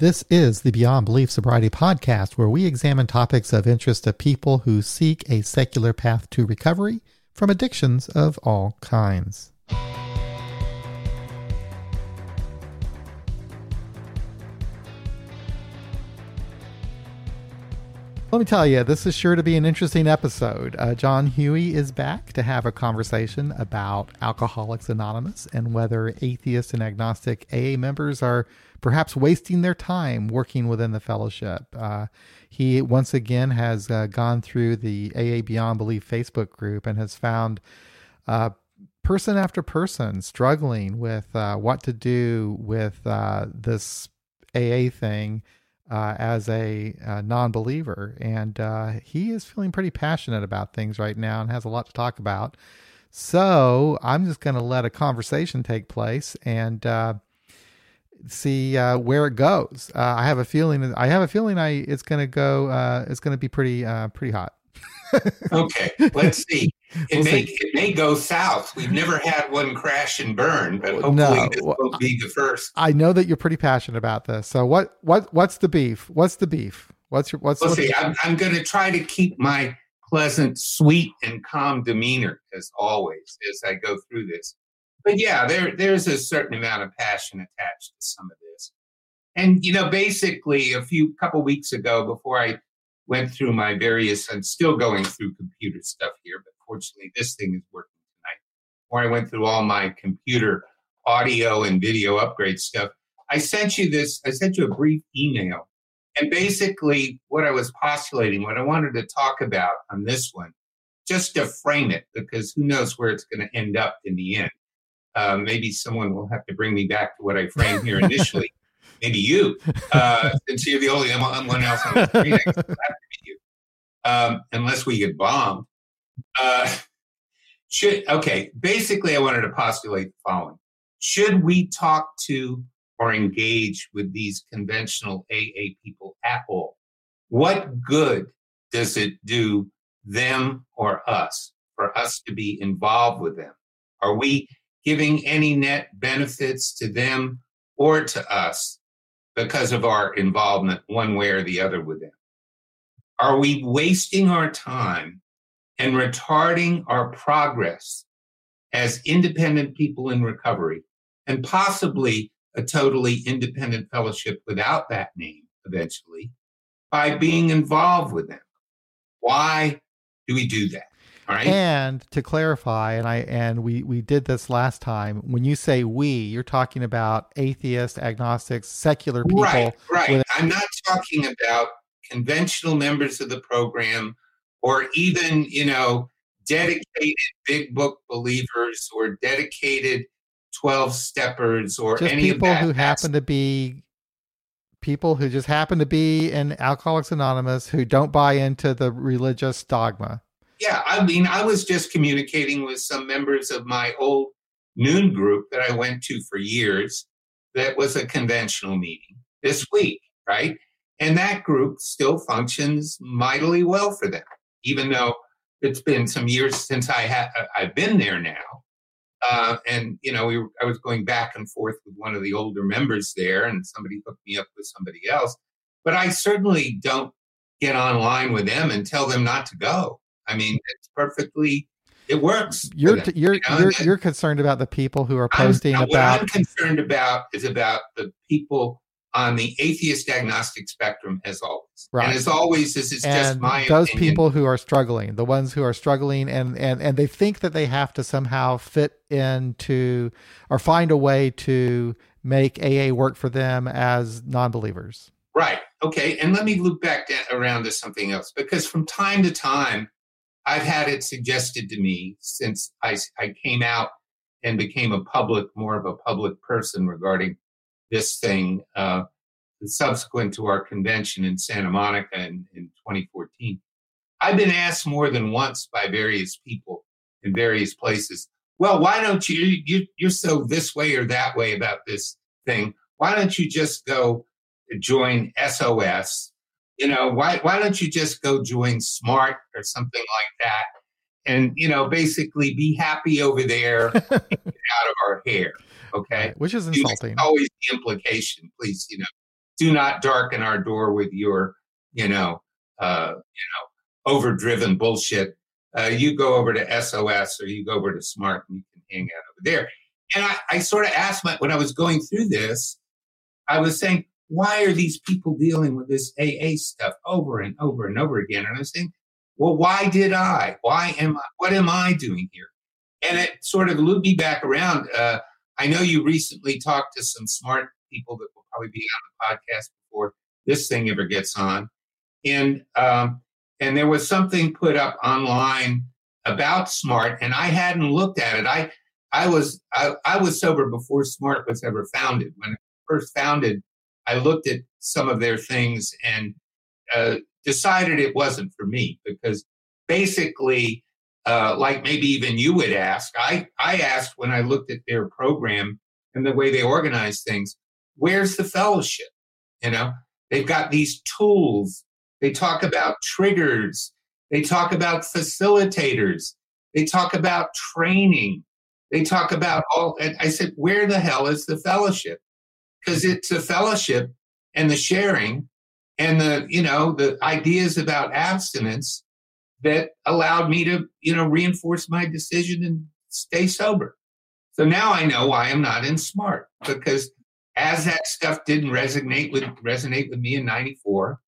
This is the Beyond Belief Sobriety podcast, where we examine topics of interest to people who seek a secular path to recovery from addictions of all kinds. Let me tell you, this is sure to be an interesting episode. Uh, John Huey is back to have a conversation about Alcoholics Anonymous and whether atheist and agnostic AA members are perhaps wasting their time working within the fellowship. Uh, he once again has uh, gone through the AA Beyond Belief Facebook group and has found uh, person after person struggling with uh, what to do with uh, this AA thing uh, as a non believer. And he is feeling pretty passionate about things right now and has a lot to talk about. So I'm just going to let a conversation take place and see uh, where it goes. Uh, I have a feeling. I have a feeling. I it's going to go. it's going to be pretty pretty hot. okay, let's see. It we'll may see. it may go south. We've never had one crash and burn, but hopefully no. this will be the first. I know that you're pretty passionate about this. So what what what's the beef? What's the beef? What's your what's? Let's see. I'm I'm going to try to keep my pleasant, sweet, and calm demeanor as always as I go through this. But yeah, there there's a certain amount of passion attached to some of this. And you know, basically, a few couple weeks ago, before I went through my various, I'm still going through computer stuff here, but fortunately this thing is working tonight. Where I went through all my computer audio and video upgrade stuff. I sent you this, I sent you a brief email. And basically, what I was postulating, what I wanted to talk about on this one, just to frame it, because who knows where it's going to end up in the end. Uh, maybe someone will have to bring me back to what I framed here initially maybe you, uh, since you're the only one else on the screen. you, um, unless we get bombed. Uh, should okay. Basically, I wanted to postulate the following: Should we talk to or engage with these conventional AA people at all? What good does it do them or us for us to be involved with them? Are we giving any net benefits to them or to us because of our involvement one way or the other with them? Are we wasting our time and retarding our progress as independent people in recovery and possibly a totally independent fellowship without that name eventually by being involved with them? Why do we do that? Right. And to clarify, and I and we we did this last time. When you say we, you're talking about atheists, agnostics, secular people. Right, right. With- I'm not talking about conventional members of the program, or even you know dedicated big book believers, or dedicated twelve steppers, or just any people who happen to be people who just happen to be in Alcoholics Anonymous who don't buy into the religious dogma. Yeah, I mean, I was just communicating with some members of my old noon group that I went to for years. That was a conventional meeting this week, right? And that group still functions mightily well for them, even though it's been some years since I have I've been there now. Uh, and you know, we were, I was going back and forth with one of the older members there, and somebody hooked me up with somebody else. But I certainly don't get online with them and tell them not to go. I mean, it's perfectly it works. You're you're you know? you're, you're concerned about the people who are posting I'm, about. What I'm concerned about is about the people on the atheist agnostic spectrum, as always. Right. And as always, this is and just my those opinion. people who are struggling, the ones who are struggling, and and and they think that they have to somehow fit into or find a way to make AA work for them as non-believers. Right. Okay. And let me loop back down, around to something else because from time to time I've had it suggested to me since I, I came out and became a public, more of a public person regarding this thing, uh, subsequent to our convention in Santa Monica in, in 2014. I've been asked more than once by various people in various places, well, why don't you, you, you're so this way or that way about this thing. Why don't you just go join SOS you know, why why don't you just go join Smart or something like that? And you know, basically be happy over there, out of our hair. Okay, which is insulting. always the implication. Please, you know, do not darken our door with your, you know, uh, you know, overdriven bullshit. Uh, you go over to SOS or you go over to Smart and you can hang out over there. And I, I sort of asked my, when I was going through this, I was saying, why are these people dealing with this AA stuff over and over and over again? And I was saying, well, why did I? Why am I? What am I doing here? And it sort of looped me back around. Uh, I know you recently talked to some smart people that will probably be on the podcast before this thing ever gets on, and um, and there was something put up online about smart, and I hadn't looked at it. I I was I, I was sober before smart was ever founded. When it first founded, I looked at some of their things and uh, decided it wasn't for me because basically, uh, like maybe even you would ask, I, I asked when I looked at their program and the way they organize things, where's the fellowship? You know, they've got these tools. They talk about triggers. They talk about facilitators. They talk about training. They talk about all. And I said, where the hell is the fellowship? Because it's the fellowship and the sharing and the you know the ideas about abstinence that allowed me to you know reinforce my decision and stay sober. So now i know why i'm not in smart because as that stuff didn't resonate with resonate with me in 94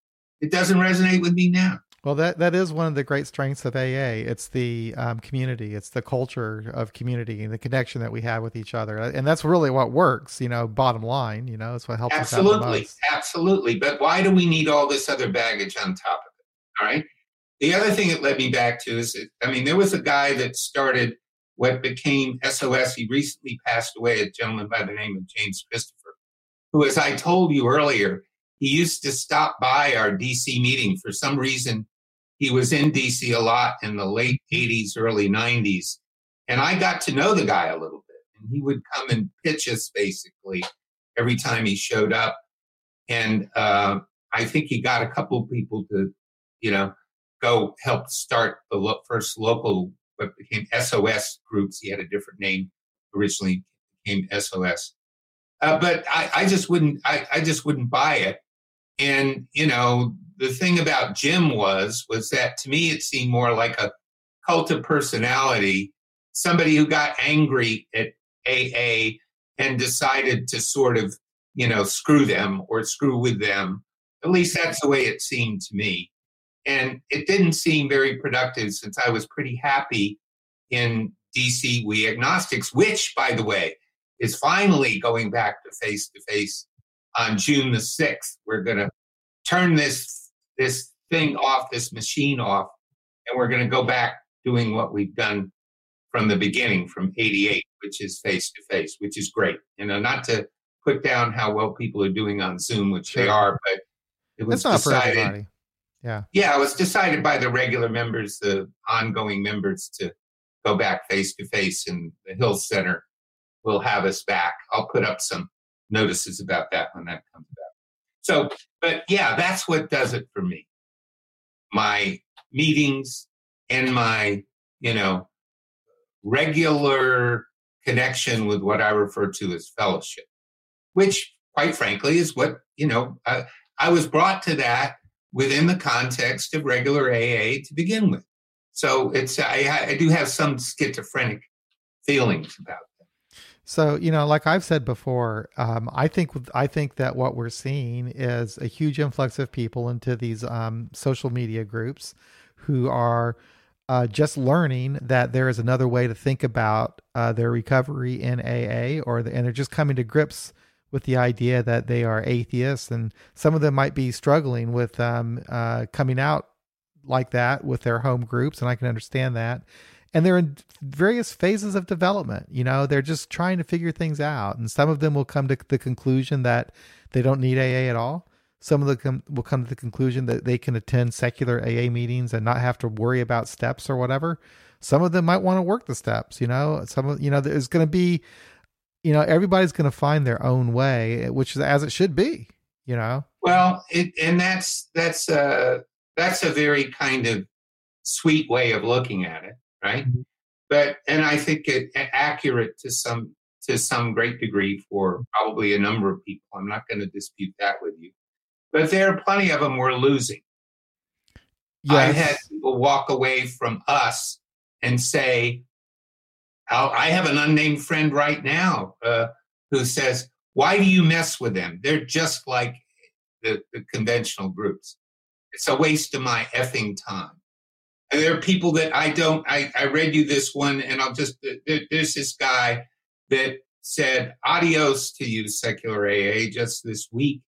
it doesn't resonate with me now well, that that is one of the great strengths of AA. It's the um, community. It's the culture of community and the connection that we have with each other, and that's really what works. You know, bottom line, you know, it's what helps. Absolutely, absolutely. But why do we need all this other baggage on top of it? All right. The other thing that led me back to is, I mean, there was a guy that started what became SOS. He recently passed away, a gentleman by the name of James Christopher, who, as I told you earlier, he used to stop by our DC meeting for some reason he was in DC a lot in the late 80s, early 90s. And I got to know the guy a little bit. And he would come and pitch us basically every time he showed up. And uh, I think he got a couple people to, you know, go help start the lo- first local, what became SOS groups. He had a different name originally, became SOS. Uh, but I, I, just wouldn't, I, I just wouldn't buy it. And, you know, the thing about Jim was was that to me it seemed more like a cult of personality, somebody who got angry at AA and decided to sort of, you know, screw them or screw with them. At least that's the way it seemed to me. And it didn't seem very productive since I was pretty happy in DC We Agnostics, which, by the way, is finally going back to face to face on June the 6th. We're going to turn this this thing off, this machine off, and we're going to go back doing what we've done from the beginning, from 88, which is face to face, which is great. You know, not to put down how well people are doing on Zoom, which they are, but it was decided. Yeah. Yeah, it was decided by the regular members, the ongoing members, to go back face to face, and the Hill Center will have us back. I'll put up some notices about that when that comes back. So, but yeah, that's what does it for me. My meetings and my, you know, regular connection with what I refer to as fellowship, which, quite frankly, is what, you know, I, I was brought to that within the context of regular AA to begin with. So it's, I, I do have some schizophrenic feelings about so you know, like I've said before, um, I think I think that what we're seeing is a huge influx of people into these um, social media groups who are uh, just learning that there is another way to think about uh, their recovery in AA, or the, and they're just coming to grips with the idea that they are atheists, and some of them might be struggling with um, uh, coming out like that with their home groups, and I can understand that and they're in various phases of development. You know, they're just trying to figure things out, and some of them will come to the conclusion that they don't need AA at all. Some of them will come to the conclusion that they can attend secular AA meetings and not have to worry about steps or whatever. Some of them might want to work the steps. You know, some of you know there's going to be, you know, everybody's going to find their own way, eh, which is as it should be. You know. Well, it, and that's that's a that's a very kind of sweet way of looking at it right? Mm-hmm. But and I think it accurate to some to some great degree for probably a number of people. I'm not going to dispute that with you. but there are plenty of them we're losing. Yes. I've had people walk away from us and say, I have an unnamed friend right now uh, who says, Why do you mess with them? They're just like the, the conventional groups. It's a waste of my effing time. There are people that I don't, I, I read you this one, and I'll just, there, there's this guy that said adios to you, secular AA, just this week.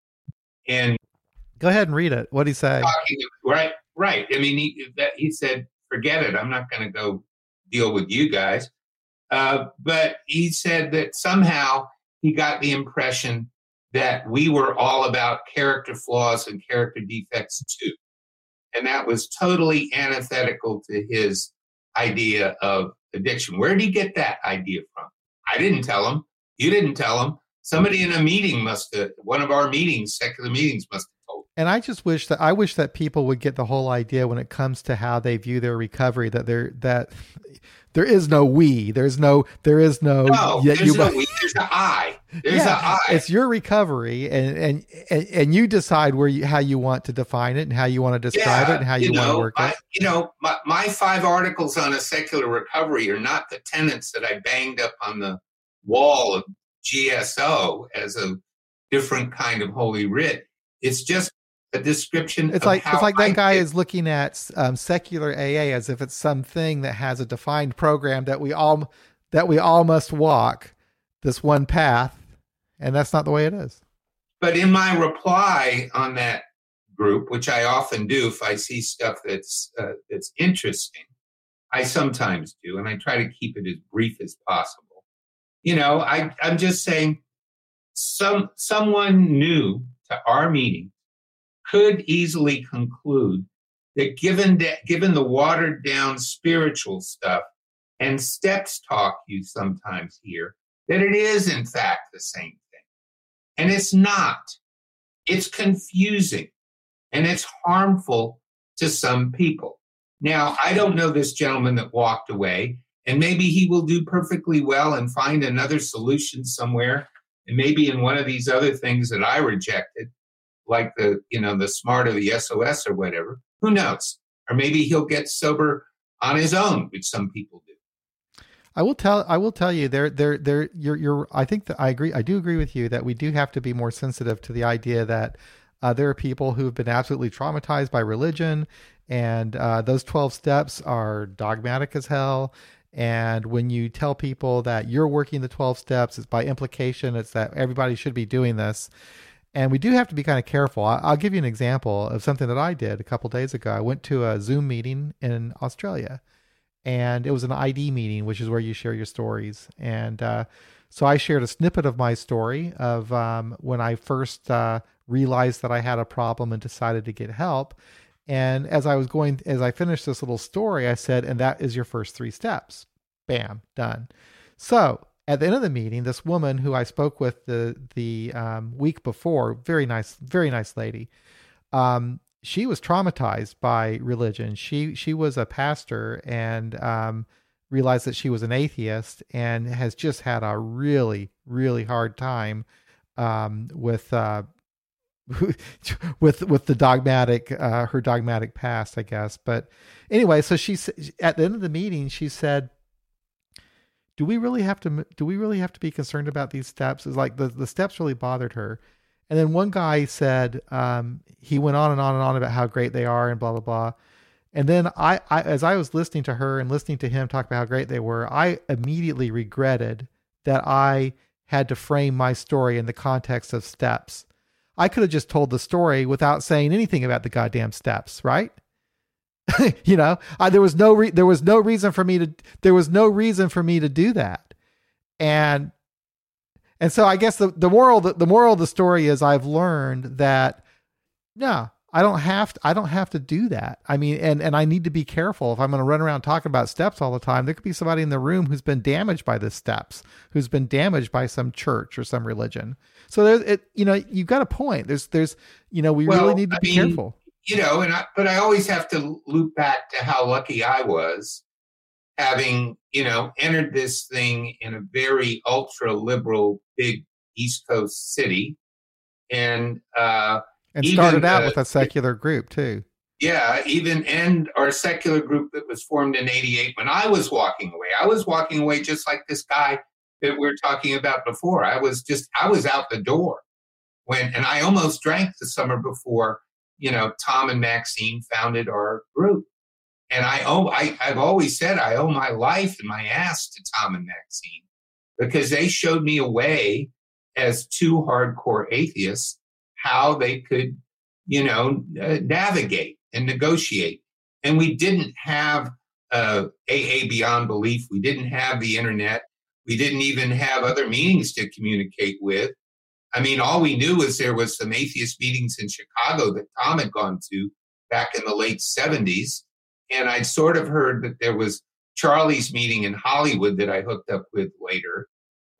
And go ahead and read it. What did he say? Right, right. I mean, he, that, he said, forget it. I'm not going to go deal with you guys. Uh, but he said that somehow he got the impression that we were all about character flaws and character defects too. And that was totally antithetical to his idea of addiction. Where did he get that idea from? I didn't tell him. You didn't tell him. Somebody in a meeting must have, one of our meetings, secular meetings, must have told. And I just wish that I wish that people would get the whole idea when it comes to how they view their recovery that they're that there is no we. There's no. There is no. No, there's you, no we. There's an I. There's yeah, an I. It's your recovery, and, and and and you decide where you how you want to define it and how you want to describe yeah, it and how you, you know, want to work it. You know, my, my five articles on a secular recovery are not the tenets that I banged up on the wall of GSO as a different kind of holy writ. It's just a description. It's like it's like that I guy is looking at um, secular AA as if it's something that has a defined program that we all that we all must walk this one path, and that's not the way it is. But in my reply on that group, which I often do if I see stuff that's uh, that's interesting, I sometimes do, and I try to keep it as brief as possible. You know, I I'm just saying some someone new to our meeting could easily conclude that given that, given the watered down spiritual stuff and steps talk you sometimes hear, that it is in fact the same thing. And it's not. It's confusing and it's harmful to some people. Now, I don't know this gentleman that walked away, and maybe he will do perfectly well and find another solution somewhere. And maybe in one of these other things that I rejected, like the you know the smart or the SOS or whatever. Who knows? Or maybe he'll get sober on his own, which some people do. I will tell. I will tell you. There, there, there. You're, you're. I think that I agree. I do agree with you that we do have to be more sensitive to the idea that uh, there are people who have been absolutely traumatized by religion, and uh, those twelve steps are dogmatic as hell. And when you tell people that you're working the twelve steps, it's by implication. It's that everybody should be doing this. And we do have to be kind of careful. I'll give you an example of something that I did a couple days ago. I went to a Zoom meeting in Australia, and it was an ID meeting, which is where you share your stories. And uh, so I shared a snippet of my story of um, when I first uh, realized that I had a problem and decided to get help. And as I was going, as I finished this little story, I said, and that is your first three steps. Bam, done. So at the end of the meeting, this woman who I spoke with the the um, week before, very nice, very nice lady. Um, she was traumatized by religion. She she was a pastor and um, realized that she was an atheist and has just had a really really hard time um, with uh, with with the dogmatic uh, her dogmatic past, I guess. But anyway, so she at the end of the meeting, she said do we really have to do we really have to be concerned about these steps? Is like the, the steps really bothered her. And then one guy said um, he went on and on and on about how great they are and blah blah blah. And then I, I as i was listening to her and listening to him talk about how great they were i immediately regretted that i had to frame my story in the context of steps. I could have just told the story without saying anything about the goddamn steps right you know, I, there was no re- there was no reason for me to there was no reason for me to do that, and and so I guess the the moral the, the moral of the story is I've learned that no, I don't have to, I don't have to do that. I mean, and and I need to be careful if I'm going to run around talking about steps all the time. There could be somebody in the room who's been damaged by the steps, who's been damaged by some church or some religion. So there's it, you know, you've got a point. There's there's you know, we well, really need to I be mean, careful you know, and I, but I always have to loop back to how lucky I was having, you know, entered this thing in a very ultra liberal, big East Coast city. And, uh, and started out uh, with a secular group too. Yeah, even and our secular group that was formed in '88 when I was walking away. I was walking away just like this guy that we are talking about before. I was just I was out the door when, and I almost drank the summer before. You know, Tom and Maxine founded our group, and I owe I, I've always said I owe my life and my ass to Tom and Maxine because they showed me a way as two hardcore atheists how they could, you know, uh, navigate and negotiate. And we didn't have uh, AA Beyond Belief. We didn't have the internet. We didn't even have other meetings to communicate with. I mean, all we knew was there was some atheist meetings in Chicago that Tom had gone to back in the late 70s. And I'd sort of heard that there was Charlie's meeting in Hollywood that I hooked up with later,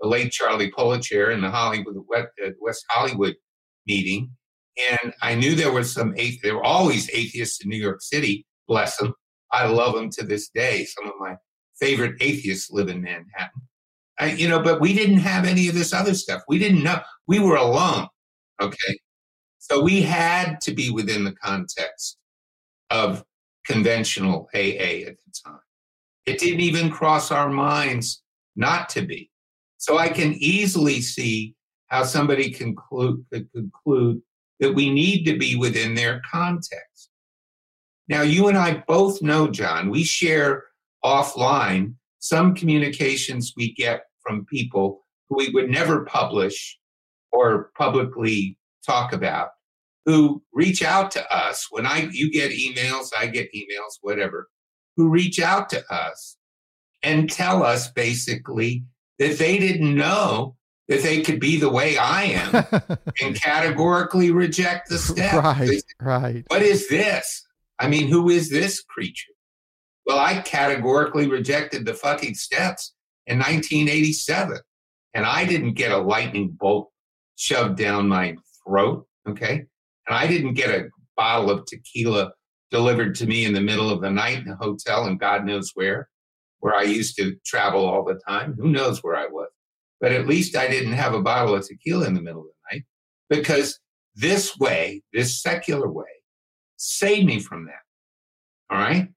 the late Charlie Polacheck in the Hollywood uh, West Hollywood meeting. And I knew there was some, there were always atheists in New York City, bless them. I love them to this day. Some of my favorite atheists live in Manhattan. I, you know, but we didn't have any of this other stuff. We didn't know. We were alone. Okay. So we had to be within the context of conventional AA at the time. It didn't even cross our minds not to be. So I can easily see how somebody conclude, could conclude that we need to be within their context. Now, you and I both know, John, we share offline some communications we get from people who we would never publish or publicly talk about who reach out to us when I you get emails, I get emails, whatever, who reach out to us and tell us basically that they didn't know that they could be the way I am and categorically reject the step. Right, right. What is this? I mean, who is this creature? Well, I categorically rejected the fucking steps in 1987, and I didn't get a lightning bolt shoved down my throat. Okay. And I didn't get a bottle of tequila delivered to me in the middle of the night in a hotel and God knows where, where I used to travel all the time. Who knows where I was? But at least I didn't have a bottle of tequila in the middle of the night because this way, this secular way, saved me from that. All right.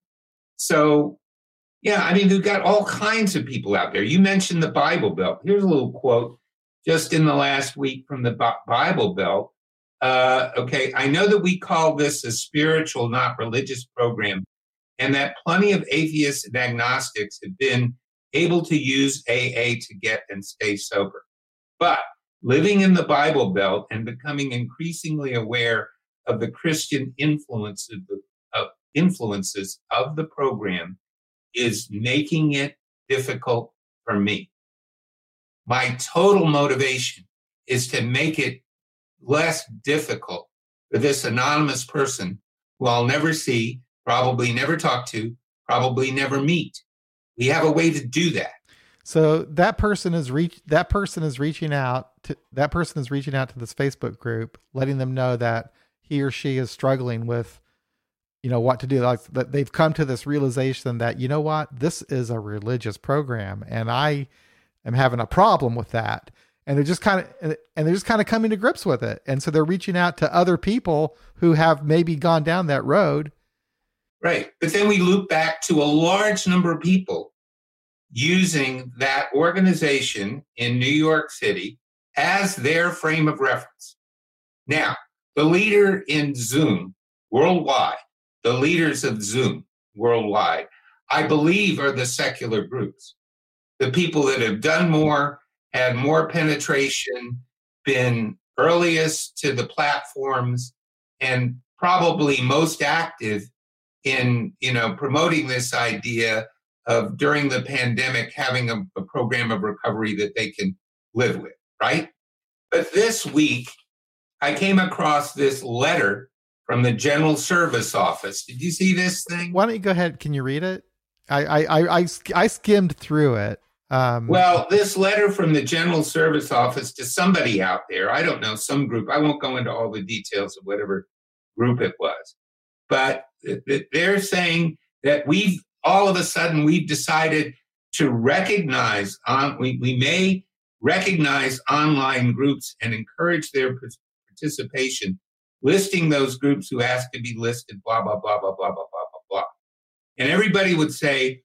So, yeah, I mean, we've got all kinds of people out there. You mentioned the Bible Belt. Here's a little quote just in the last week from the Bible Belt. Uh, okay, I know that we call this a spiritual, not religious program, and that plenty of atheists and agnostics have been able to use AA to get and stay sober. But living in the Bible Belt and becoming increasingly aware of the Christian influence of the, influences of the program is making it difficult for me. My total motivation is to make it less difficult for this anonymous person who I'll never see, probably never talk to, probably never meet. We have a way to do that. So that person is reach that person is reaching out to that person is reaching out to this Facebook group, letting them know that he or she is struggling with, you know, what to do. Like that they've come to this realization that you know what, this is a religious program, and I am having a problem with that. And they're just kind of and they're just kind of coming to grips with it. And so they're reaching out to other people who have maybe gone down that road. Right. But then we loop back to a large number of people using that organization in new york city as their frame of reference. Now the leader in zoom worldwide the leaders of zoom worldwide i believe are the secular groups the people that have done more had more penetration, been earliest to the platforms, and probably most active in you know promoting this idea of during the pandemic having a, a program of recovery that they can live with, right? But this week, I came across this letter from the General Service Office. Did you see this thing? Why don't you go ahead? Can you read it? I I I, I, I skimmed through it. Um, well, this letter from the General Service Office to somebody out there, I don't know, some group, I won't go into all the details of whatever group it was, but they're saying that we've all of a sudden we've decided to recognize on we, we may recognize online groups and encourage their participation listing those groups who asked to be listed, blah, blah, blah, blah, blah, blah, blah, blah, blah. And everybody would say,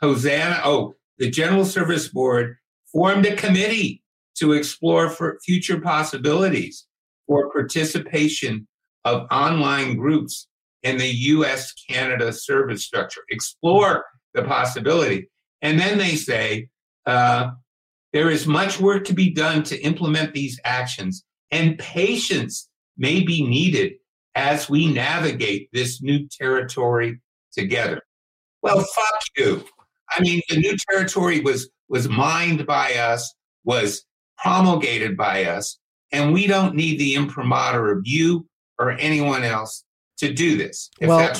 Hosanna, oh, the General Service Board formed a committee to explore for future possibilities for participation of online groups in the US Canada service structure. Explore the possibility. And then they say, uh, there is much work to be done to implement these actions, and patience may be needed as we navigate this new territory together. Well, fuck you. I mean, the new territory was was mined by us, was promulgated by us, and we don't need the imprimatur of you or anyone else to do this. well,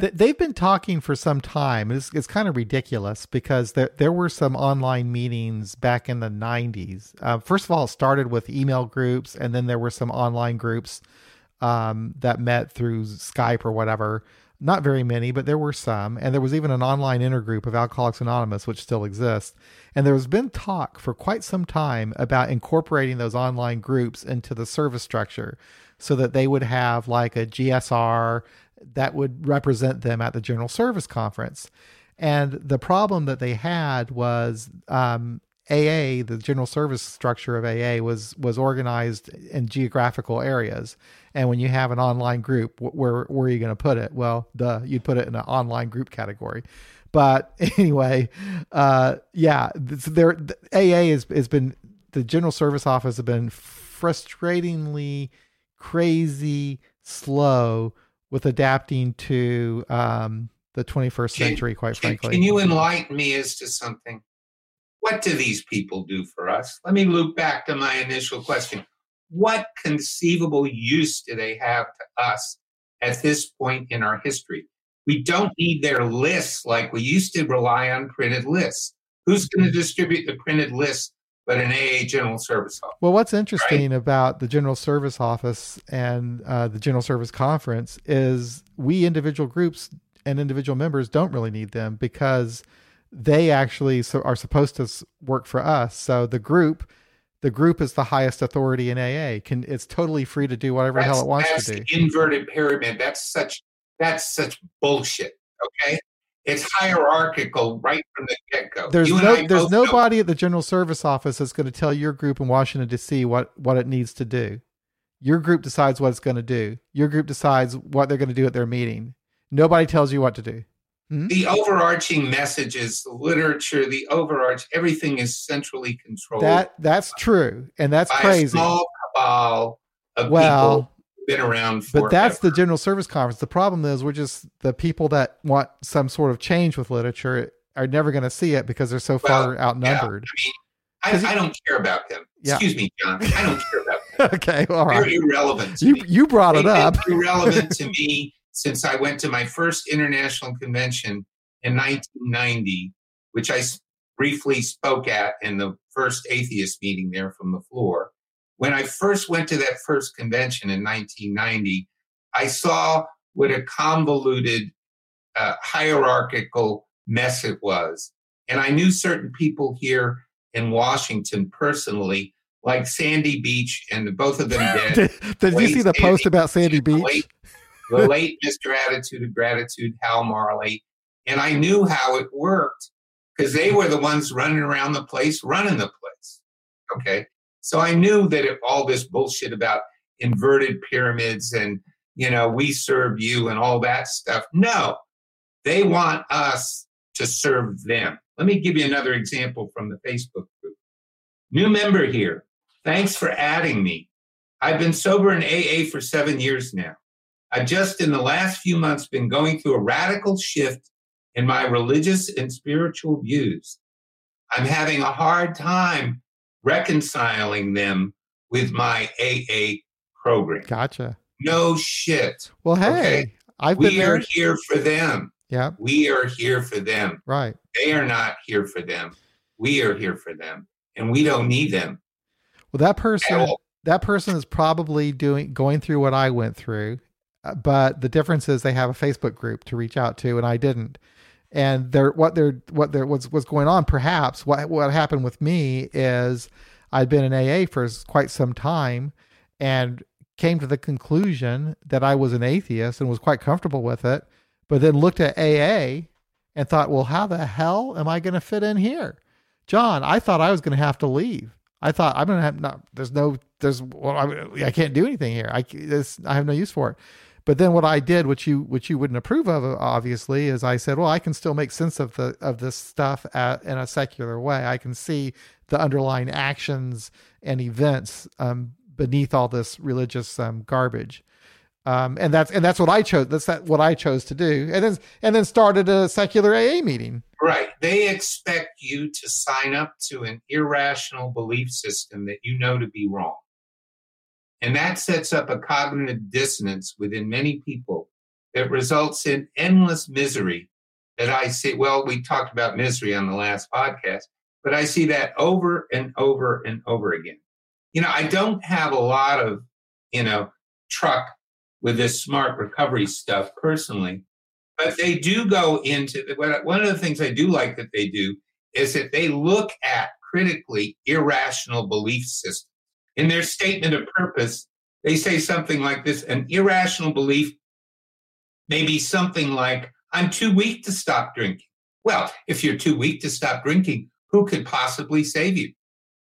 th- they've been talking for some time. It's, it's kind of ridiculous because there there were some online meetings back in the '90s. Uh, first of all, it started with email groups, and then there were some online groups um, that met through Skype or whatever. Not very many, but there were some. And there was even an online intergroup of Alcoholics Anonymous, which still exists. And there has been talk for quite some time about incorporating those online groups into the service structure so that they would have like a GSR that would represent them at the General Service Conference. And the problem that they had was um, AA, the general service structure of AA, was was organized in geographical areas. And when you have an online group, where where are you going to put it? Well, duh, you'd put it in an online group category. But anyway, uh, yeah, there the AA has has been the general service office has been frustratingly crazy slow with adapting to um, the 21st century. Quite can, frankly, can you enlighten me as to something? What do these people do for us? Let me loop back to my initial question. What conceivable use do they have to us at this point in our history? We don't need their lists like we used to rely on printed lists. Who's going to distribute the printed lists but an AA General Service Office? Well, what's interesting right? about the General Service Office and uh, the General Service Conference is we individual groups and individual members don't really need them because they actually so are supposed to work for us. So the group, the group is the highest authority in AA. Can it's totally free to do whatever that's, hell it wants to do. Inverted pyramid. That's such that's such bullshit. Okay. It's hierarchical right from the get go. There's no, there's nobody know. at the General Service Office that's going to tell your group in Washington D.C. what what it needs to do. Your group decides what it's going to do. Your group decides what they're going to do at their meeting. Nobody tells you what to do. Hmm? The overarching messages, the literature, the overarch, everything is centrally controlled. That that's true, and that's crazy. small cabal of well, people been around for But that's the General Service Conference. The problem is we're just the people that want some sort of change with literature are never going to see it because they're so well, far outnumbered. Yeah, I, mean, I, I, don't care about them. Yeah. Excuse me, John. I don't care about them. okay, all right. They're irrelevant. you me. you brought They've it up. irrelevant to me since I went to my first international convention in 1990, which I briefly spoke at in the first atheist meeting there from the floor. When I first went to that first convention in 1990, I saw what a convoluted uh, hierarchical mess it was. And I knew certain people here in Washington personally, like Sandy Beach, and both of them dead. did, did you see the Sandy post about Sandy Beach? Late, the late Mr. Attitude of Gratitude, Hal Marley. And I knew how it worked because they were the ones running around the place, running the place. Okay. So I knew that all this bullshit about inverted pyramids and, you know, we serve you and all that stuff. No, they want us to serve them. Let me give you another example from the Facebook group. New member here. Thanks for adding me. I've been sober in AA for seven years now. I've just in the last few months been going through a radical shift in my religious and spiritual views. I'm having a hard time reconciling them with my AA program. Gotcha. No shit. Well, hey, okay? I've we are there. here for them. Yeah. We are here for them. Right. They are not here for them. We are here for them. And we don't need them. Well, that person that person is probably doing going through what I went through uh, but the difference is they have a Facebook group to reach out to, and I didn't. And they're what they're what they're what's what's going on. Perhaps what what happened with me is I'd been in AA for quite some time, and came to the conclusion that I was an atheist and was quite comfortable with it, but then looked at AA and thought, well, how the hell am I going to fit in here? John, I thought I was going to have to leave. I thought I'm going to have not, there's no, there's, well, I, I can't do anything here. I, this, I have no use for it. But then what I did, which you, which you wouldn't approve of, obviously, is I said, well, I can still make sense of the, of this stuff at, in a secular way. I can see the underlying actions and events um, beneath all this religious um, garbage. Um, and that's and that's what I chose. That's that what I chose to do, and then and then started a secular AA meeting. Right. They expect you to sign up to an irrational belief system that you know to be wrong, and that sets up a cognitive dissonance within many people that results in endless misery. That I see. Well, we talked about misery on the last podcast, but I see that over and over and over again. You know, I don't have a lot of you know truck with this smart recovery stuff personally. But they do go into one of the things I do like that they do is that they look at critically irrational belief systems. In their statement of purpose, they say something like this an irrational belief may be something like, I'm too weak to stop drinking. Well, if you're too weak to stop drinking, who could possibly save you?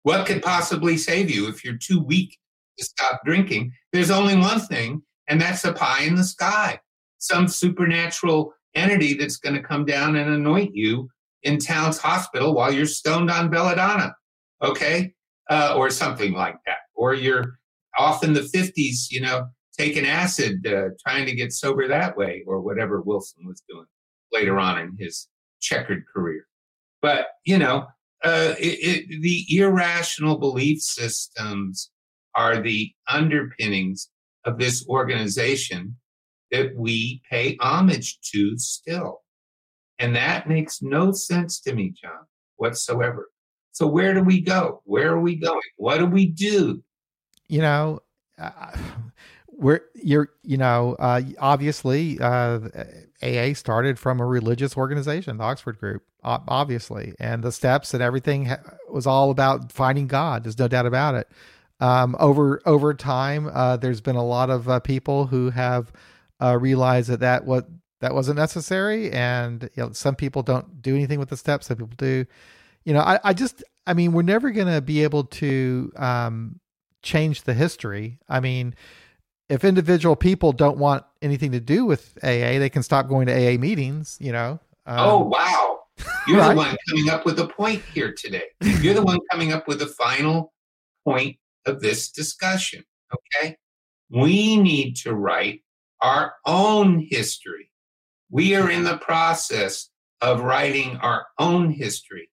What could possibly save you if you're too weak to stop drinking? There's only one thing, and that's a pie in the sky. Some supernatural entity that's going to come down and anoint you in Towns Hospital while you're stoned on belladonna, okay? Uh, or something like that. Or you're off in the 50s, you know, taking acid, uh, trying to get sober that way, or whatever Wilson was doing later on in his checkered career. But, you know, uh, it, it, the irrational belief systems are the underpinnings of this organization that we pay homage to still. And that makes no sense to me, John, whatsoever. So, where do we go? Where are we going? What do we do? You know, uh, we're you're you know uh, obviously uh, AA started from a religious organization, the Oxford Group, obviously, and the steps and everything was all about finding God. There's no doubt about it. Um, over over time, uh, there's been a lot of uh, people who have uh, realized that that what that wasn't necessary, and you know, some people don't do anything with the steps. Some people do. You know, I, I just, I mean, we're never going to be able to um, change the history. I mean, if individual people don't want anything to do with AA, they can stop going to AA meetings. You know. Um, oh wow! You're right? the one coming up with a point here today. You're the one coming up with the final point of this discussion. Okay. We need to write our own history. We are in the process of writing our own history,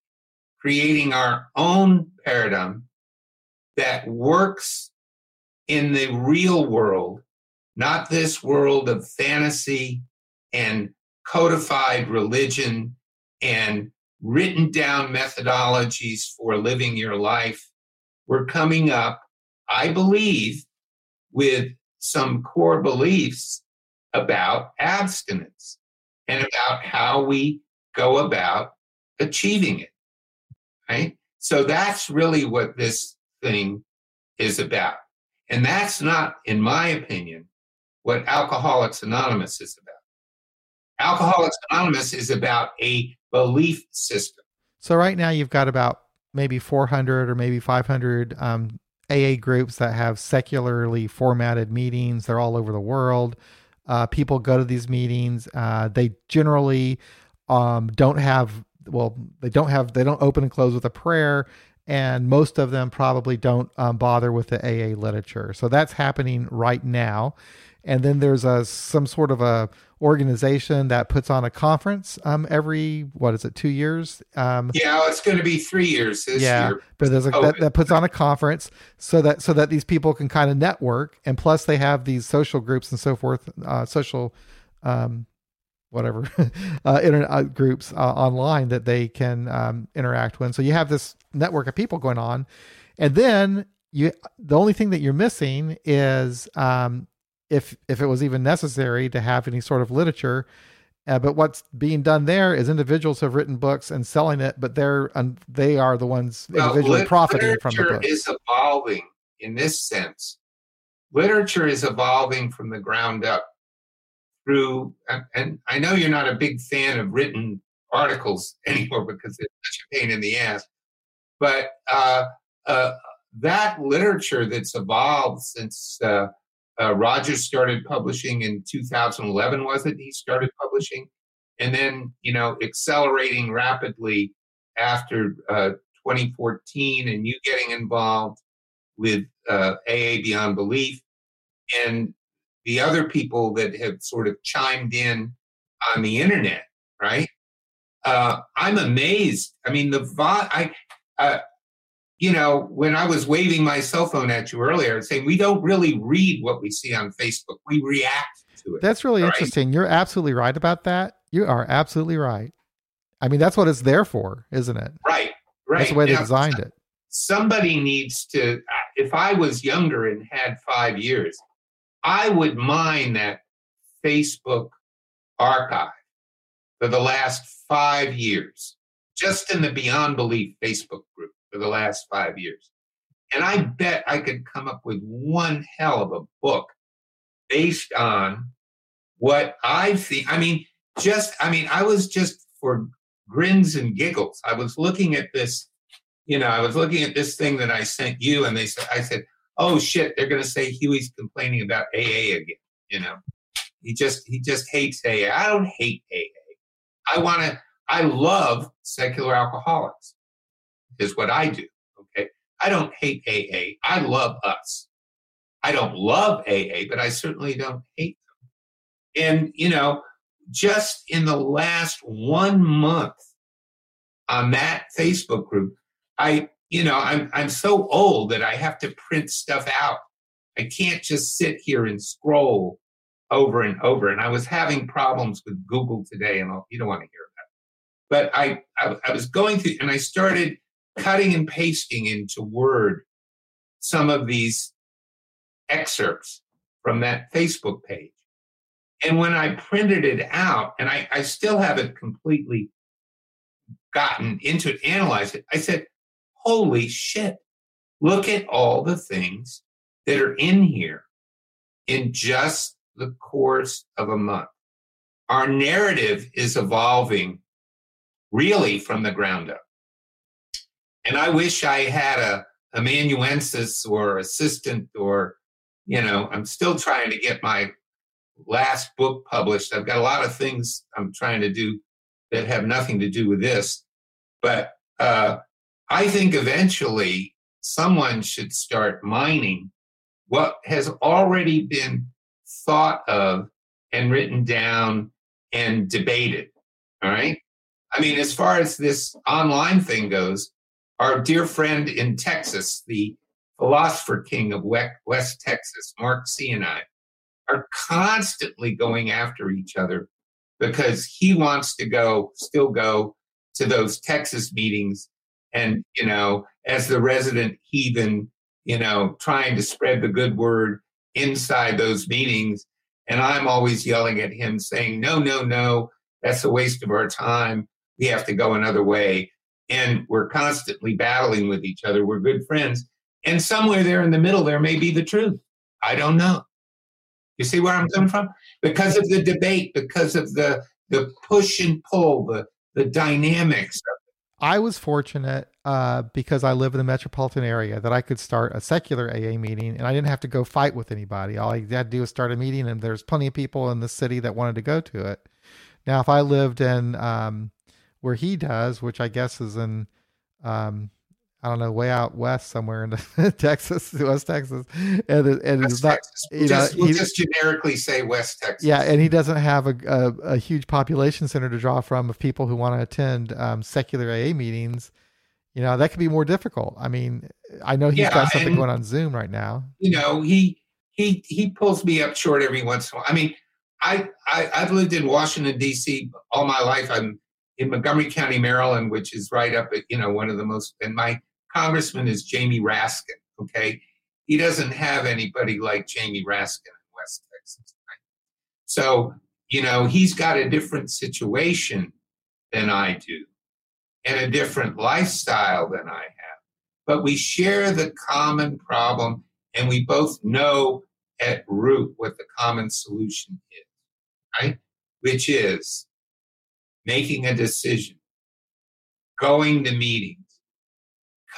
creating our own paradigm that works in the real world, not this world of fantasy and codified religion and written down methodologies for living your life we're coming up, I believe, with some core beliefs about abstinence and about how we go about achieving it. Right? So that's really what this thing is about. And that's not, in my opinion, what Alcoholics Anonymous is about. Alcoholics Anonymous is about a belief system. So right now you've got about maybe 400 or maybe 500 um, AA groups that have secularly formatted meetings. They're all over the world. Uh, people go to these meetings. Uh, they generally um, don't have well, they don't have they don't open and close with a prayer, and most of them probably don't um, bother with the AA literature. So that's happening right now and then there's a some sort of a organization that puts on a conference um, every what is it two years um, yeah it's going to be three years yeah year. but there's a that, that, puts on a conference so that so that these people can kind of network and plus they have these social groups and so forth uh, social um, whatever uh, internet uh, groups uh, online that they can um, interact with so you have this network of people going on and then you the only thing that you're missing is um, if if it was even necessary to have any sort of literature. Uh, but what's being done there is individuals have written books and selling it, but they're um, they are the ones individually profiting from the book. Is evolving in this sense literature is evolving from the ground up through, and I know you're not a big fan of written articles anymore because it's such a pain in the ass, but uh, uh, that literature that's evolved since uh, uh Rogers started publishing in 2011, was it? He started publishing, and then you know accelerating rapidly after uh, 2014, and you getting involved with uh, AA Beyond Belief, and the other people that have sort of chimed in on the internet, right? Uh, I'm amazed. I mean, the I, uh, you know, when I was waving my cell phone at you earlier, and saying we don't really read what we see on Facebook, we react to it. That's really right? interesting. You're absolutely right about that. You are absolutely right. I mean, that's what it's there for, isn't it? Right, right. That's the way now, they designed it. Somebody needs to. If I was younger and had five years, I would mine that Facebook archive for the last five years, just in the Beyond Belief Facebook group for the last five years. And I bet I could come up with one hell of a book based on what I've seen. I mean, just, I mean, I was just for grins and giggles. I was looking at this, you know, I was looking at this thing that I sent you, and they said, I said, oh shit, they're going to say Huey's complaining about AA again. You know, he just he just hates AA. I don't hate AA. I want to. I love secular alcoholics. Is what I do. Okay, I don't hate AA. I love us. I don't love AA, but I certainly don't hate them. And you know, just in the last one month on that Facebook group, I you know, I'm I'm so old that I have to print stuff out. I can't just sit here and scroll over and over. And I was having problems with Google today, and I'll, you don't want to hear about it. But I, I I was going through, and I started cutting and pasting into Word some of these excerpts from that Facebook page. And when I printed it out, and I, I still haven't completely gotten into it, analyzed it, I said, holy shit, look at all the things that are in here in just the course of a month. Our narrative is evolving really from the ground up. And I wish I had a amanuensis or assistant or, you know, I'm still trying to get my last book published. I've got a lot of things I'm trying to do that have nothing to do with this. But uh, I think eventually someone should start mining what has already been thought of and written down and debated. All right. I mean, as far as this online thing goes, our dear friend in Texas, the philosopher king of West Texas, Mark C. and I, are constantly going after each other because he wants to go, still go to those Texas meetings and you know as the resident heathen you know trying to spread the good word inside those meetings and i'm always yelling at him saying no no no that's a waste of our time. We have to go another way. And we're constantly battling with each other. We're good friends. And somewhere there in the middle there may be the truth. I don't know. You see where i'm coming from? Because of the debate because of the the push and pull the the dynamics I was fortunate uh, because I live in the metropolitan area that I could start a secular AA meeting and I didn't have to go fight with anybody. All I had to do was start a meeting, and there's plenty of people in the city that wanted to go to it. Now, if I lived in um, where he does, which I guess is in um, I don't know, way out west somewhere in Texas, West Texas, and it, and West it's not. You just, know, we'll just generically say West Texas. Yeah, and he doesn't have a, a, a huge population center to draw from of people who want to attend um, secular AA meetings. You know, that could be more difficult. I mean, I know he's yeah, got something going on Zoom right now. You know, he he he pulls me up short every once in a while. I mean, I, I I've lived in Washington D.C. all my life. I'm in Montgomery County, Maryland, which is right up at you know one of the most and my congressman is Jamie Raskin. Okay, he doesn't have anybody like Jamie Raskin in West Texas. Right? So you know he's got a different situation than I do, and a different lifestyle than I have. But we share the common problem, and we both know at root what the common solution is, right? Which is making a decision, going to meetings,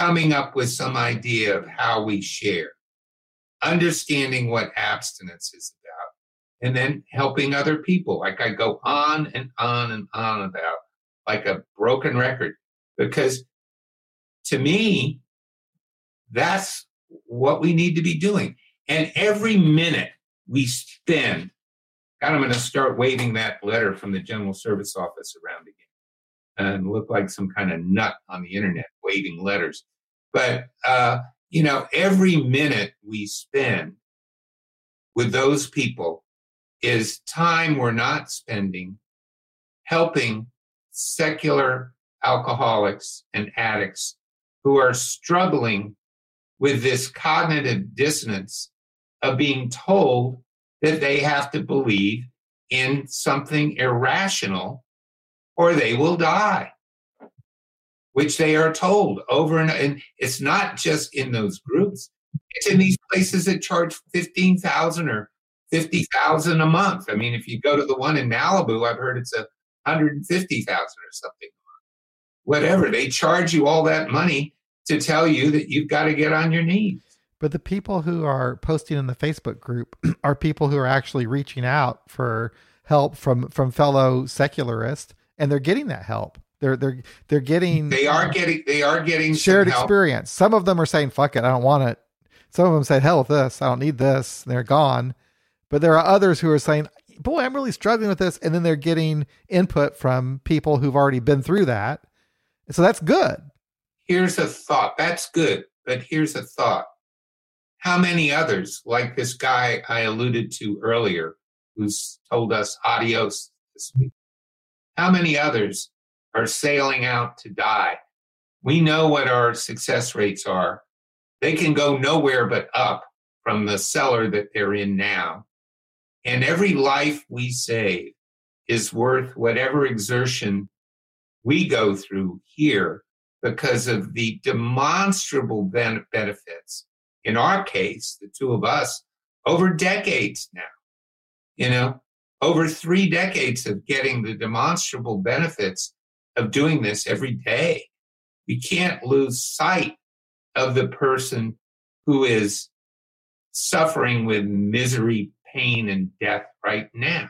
coming up with some idea of how we share, understanding what abstinence is about, and then helping other people. Like I go on and on and on about, like a broken record, because to me, that's what we need to be doing. And every minute we spend, God, I'm going to start waving that letter from the General Service Office around again and look like some kind of nut on the internet waving letters. But, uh, you know, every minute we spend with those people is time we're not spending helping secular alcoholics and addicts who are struggling with this cognitive dissonance of being told that they have to believe in something irrational or they will die, which they are told over and and it's not just in those groups. It's in these places that charge 15,000 or 50,000 a month. I mean, if you go to the one in Malibu, I've heard it's a 150,000 or something. Whatever. They charge you all that money to tell you that you've got to get on your knees. But the people who are posting in the Facebook group are people who are actually reaching out for help from from fellow secularists, and they're getting that help. They're they're they're getting they are getting they are getting shared experience. Some of them are saying "fuck it, I don't want it." Some of them say "hell with this, I don't need this." they're gone. But there are others who are saying, "Boy, I'm really struggling with this," and then they're getting input from people who've already been through that. So that's good. Here's a thought. That's good, but here's a thought how many others, like this guy I alluded to earlier, who's told us adios this week, how many others are sailing out to die? We know what our success rates are. They can go nowhere but up from the cellar that they're in now. And every life we save is worth whatever exertion we go through here because of the demonstrable benefits in our case, the two of us, over decades now. You know, over three decades of getting the demonstrable benefits of doing this every day. We can't lose sight of the person who is suffering with misery, pain, and death right now.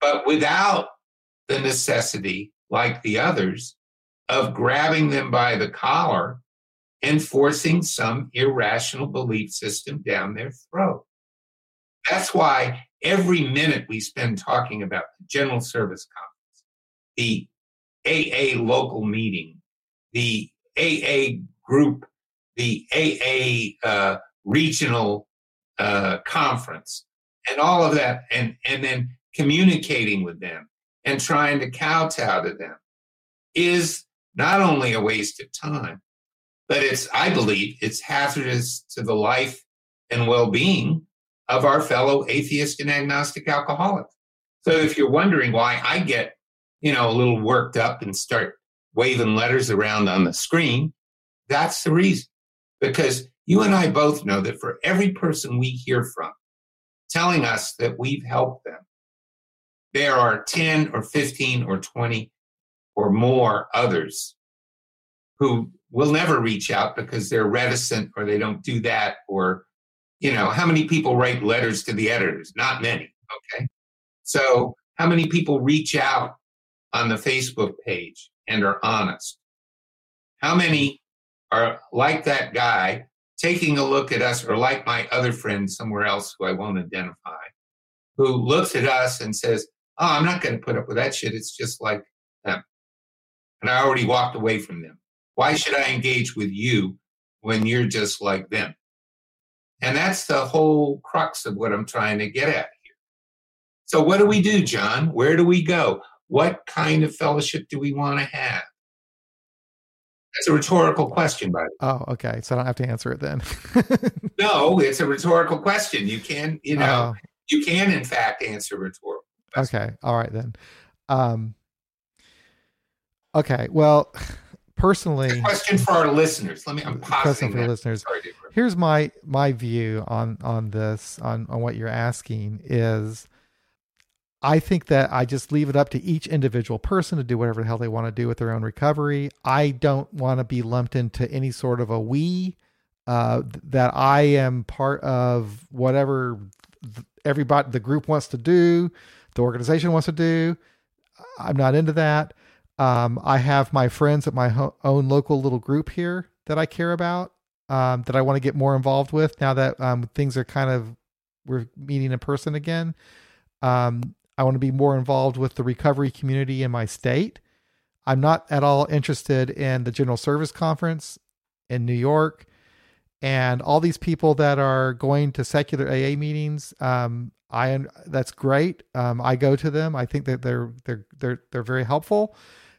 But without the necessity, like the others, of grabbing them by the collar and forcing some irrational belief system down their throat. That's why every minute we spend talking about the General Service Conference, the AA local meeting, the AA group, the AA uh, regional uh, conference, and all of that, and, and then communicating with them and trying to kowtow to them is not only a waste of time, but it's, I believe, it's hazardous to the life and well being of our fellow atheist and agnostic alcoholic. So if you're wondering why I get, you know, a little worked up and start waving letters around on the screen, that's the reason. Because you and I both know that for every person we hear from telling us that we've helped them, there are 10 or 15 or 20 or more others who will never reach out because they're reticent or they don't do that or you know how many people write letters to the editors? Not many okay? So how many people reach out on the facebook page and are honest? How many are like that guy taking a look at us or like my other friend somewhere else who i won't identify who looks at us and says oh i'm not going to put up with that shit. It's just like them. And i already walked away from them. Why should I engage with you when you're just like them? And that's the whole crux of what I'm trying to get at here. So, what do we do, John? Where do we go? What kind of fellowship do we want to have? That's a rhetorical question, by the way. Oh, okay. So I don't have to answer it then. no, it's a rhetorical question. You can, you know, oh. you can in fact answer rhetorical. Questions. Okay. All right then. Um, okay. Well, personally, question for our listeners. Let me. I'm pausing. for listeners. Here's my my view on on this on on what you're asking is I think that I just leave it up to each individual person to do whatever the hell they want to do with their own recovery. I don't want to be lumped into any sort of a we uh, that I am part of whatever everybody the group wants to do, the organization wants to do. I'm not into that. Um, I have my friends at my ho- own local little group here that I care about, um, that I want to get more involved with now that um, things are kind of we're meeting in person again. Um, I want to be more involved with the recovery community in my state. I'm not at all interested in the General Service Conference in New York and all these people that are going to secular AA meetings. Um, I that's great. Um, I go to them. I think that they're they're they're they're very helpful.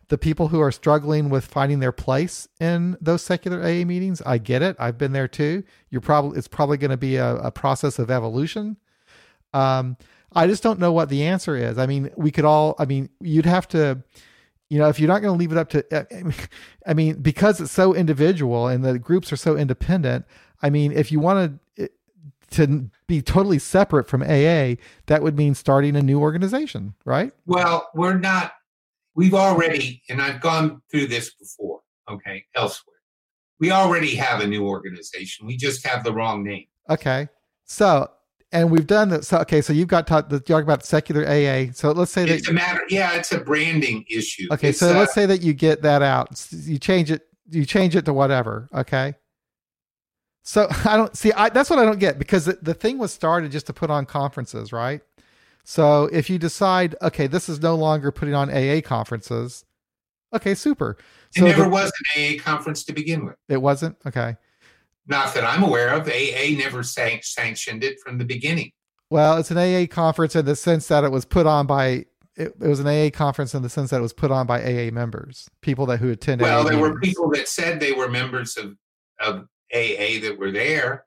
The people who are struggling with finding their place in those secular AA meetings, I get it. I've been there too. You're probably it's probably going to be a, a process of evolution. Um, I just don't know what the answer is. I mean, we could all. I mean, you'd have to. You know, if you're not going to leave it up to, I mean, because it's so individual and the groups are so independent. I mean, if you want to to be totally separate from AA, that would mean starting a new organization, right? Well, we're not. We've already, and I've gone through this before. Okay, elsewhere, we already have a new organization. We just have the wrong name. Okay, so and we've done that. So okay, so you've got taught the talk about secular AA. So let's say that it's a matter. Yeah, it's a branding issue. Okay, it's, so let's say that you get that out. You change it. You change it to whatever. Okay. So I don't see. I, that's what I don't get because the, the thing was started just to put on conferences, right? So if you decide, okay, this is no longer putting on AA conferences, okay, super. So it never the, was an AA conference to begin with. It wasn't okay. Not that I'm aware of. AA never san- sanctioned it from the beginning. Well, it's an AA conference in the sense that it was put on by it, it, was an AA conference in the sense that it was put on by AA members, people that who attended. Well, AA there meetings. were people that said they were members of of AA that were there.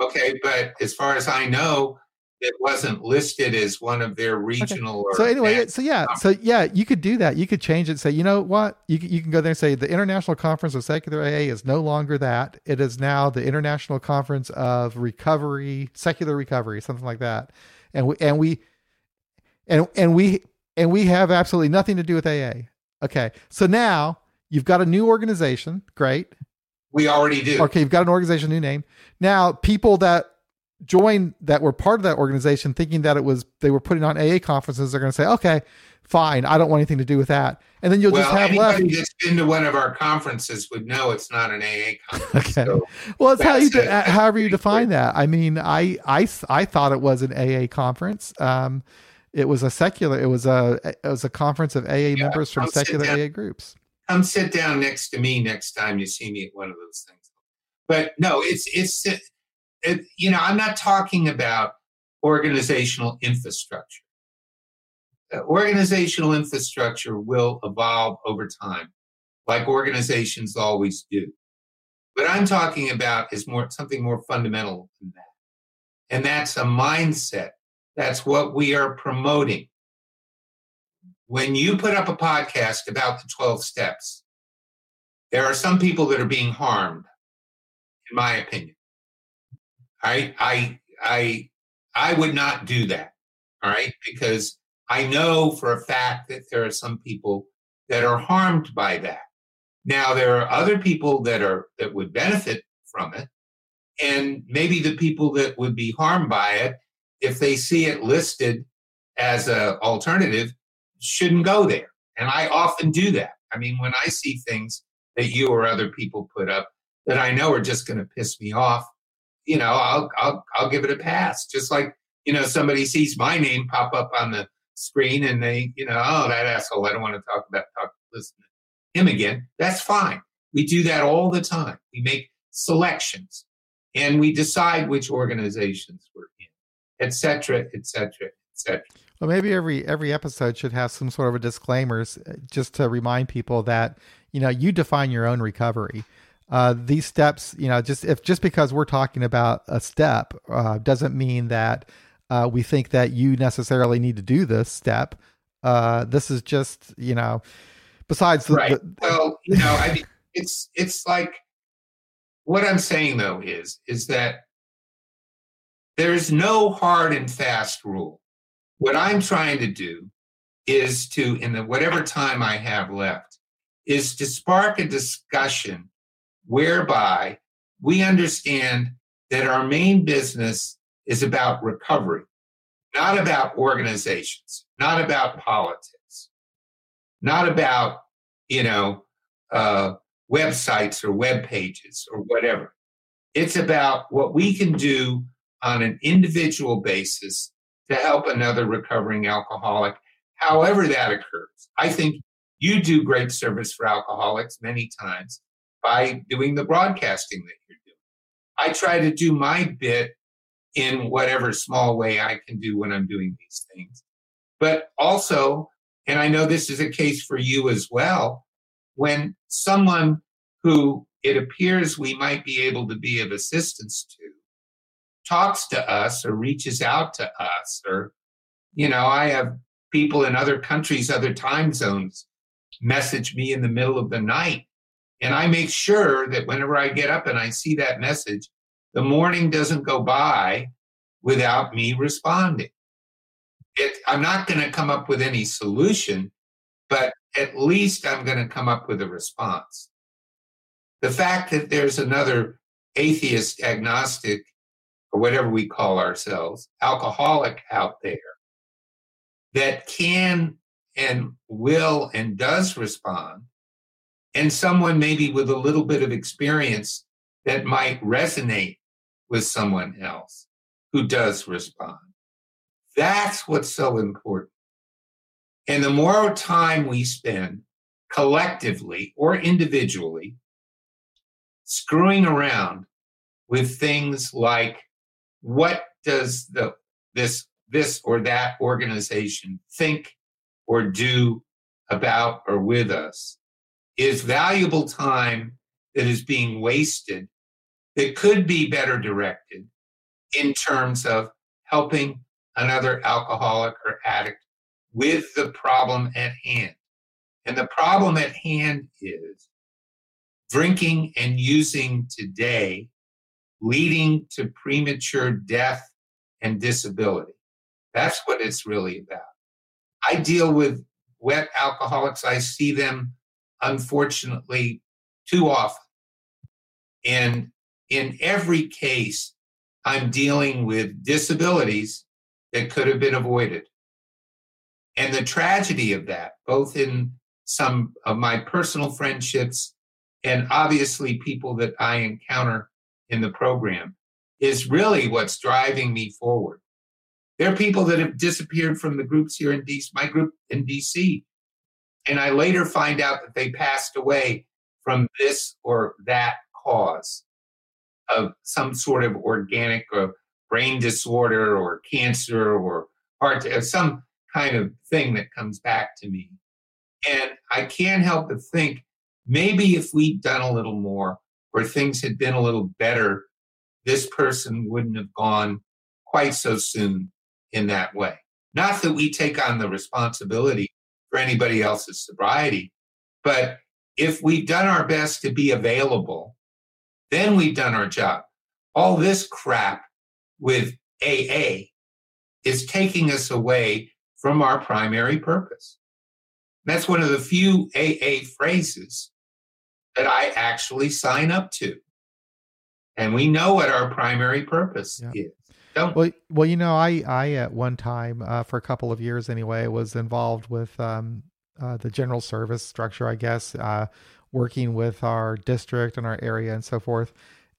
Okay, but as far as I know, it wasn't listed as one of their regional. Okay. so anyway, so yeah, so yeah, you could do that. You could change it. Say, you know what? You you can go there and say the International Conference of Secular AA is no longer that. It is now the International Conference of Recovery, Secular Recovery, something like that. And we and we and and we and we have absolutely nothing to do with AA. Okay, so now you've got a new organization. Great. We already do. Okay, you've got an organization, new name. Now, people that join that were part of that organization thinking that it was they were putting on AA conferences, they're going to say, okay, fine, I don't want anything to do with that. And then you'll well, just have anybody left. that's been to one of our conferences would know it's not an AA conference. Okay. So well, it's how you, de- a- however you define that. I mean, I, I, I thought it was an AA conference. Um, it was a secular. It was a, it was a conference of AA members from secular. AA groups. come sit down next to me next time you see me at one of those things. But no, it's it's it, you know I'm not talking about organizational infrastructure. Uh, organizational infrastructure will evolve over time, like organizations always do. What I'm talking about is more something more fundamental than that, and that's a mindset. That's what we are promoting when you put up a podcast about the 12 steps, there are some people that are being harmed, in my opinion. I I I I would not do that. All right, because I know for a fact that there are some people that are harmed by that. Now there are other people that are that would benefit from it, and maybe the people that would be harmed by it, if they see it listed as an alternative, shouldn't go there. And I often do that. I mean, when I see things that you or other people put up that I know are just going to piss me off, you know, I'll I'll I'll give it a pass. Just like you know, somebody sees my name pop up on the screen and they, you know, oh, that asshole, I don't want to talk about talk listen to him again. That's fine. We do that all the time. We make selections and we decide which organizations we're in, et cetera, et cetera, et cetera. Well, maybe every every episode should have some sort of a disclaimers, uh, just to remind people that you know you define your own recovery. Uh, these steps, you know, just if just because we're talking about a step uh, doesn't mean that uh, we think that you necessarily need to do this step. Uh, this is just, you know, besides the, right. the- well, you know, I mean, it's it's like what I'm saying though is is that there's no hard and fast rule. What I'm trying to do is to, in the whatever time I have left, is to spark a discussion whereby we understand that our main business is about recovery, not about organizations, not about politics, not about, you know, uh, websites or web pages or whatever. It's about what we can do on an individual basis to help another recovering alcoholic, however that occurs. I think you do great service for alcoholics many times by doing the broadcasting that you're doing. I try to do my bit in whatever small way I can do when I'm doing these things. But also, and I know this is a case for you as well, when someone who it appears we might be able to be of assistance to talks to us or reaches out to us or you know i have people in other countries other time zones message me in the middle of the night and i make sure that whenever i get up and i see that message the morning doesn't go by without me responding. It, i'm not going to come up with any solution but at least i'm going to come up with a response. The fact that there's another atheist, agnostic, or whatever we call ourselves, alcoholic out there that can and will and does respond, and someone maybe with a little bit of experience that might resonate with someone else who does respond. That's what's so important. And the more time we spend collectively or individually screwing around with things like what does the this this or that organization think or do about or with us is valuable time that is being wasted that could be better directed in terms of helping another alcoholic or addict with the problem at hand. And the problem at hand is drinking and using today leading to premature death and disability. That's what it's really about. I deal with wet alcoholics. I see them, unfortunately, too often. And in every case, I'm dealing with disabilities that could have been avoided. And the tragedy of that, both in some of my personal friendships and obviously people that I encounter in the program is really what's driving me forward. There are people that have disappeared from the groups here in DC, my group in DC, and I later find out that they passed away from this or that cause of some sort of organic or brain disorder or cancer or heart, or some kind of thing that comes back to me. And I can't help but think maybe if we'd done a little more or things had been a little better, this person wouldn't have gone quite so soon in that way. Not that we take on the responsibility for anybody else's sobriety, but if we've done our best to be available, then we've done our job. All this crap with AA is taking us away from our primary purpose. That's one of the few AA phrases that I actually sign up to. And we know what our primary purpose yeah. is. Well, well, you know, I, I at one time uh, for a couple of years anyway was involved with um, uh, the general service structure, I guess, uh, working with our district and our area and so forth.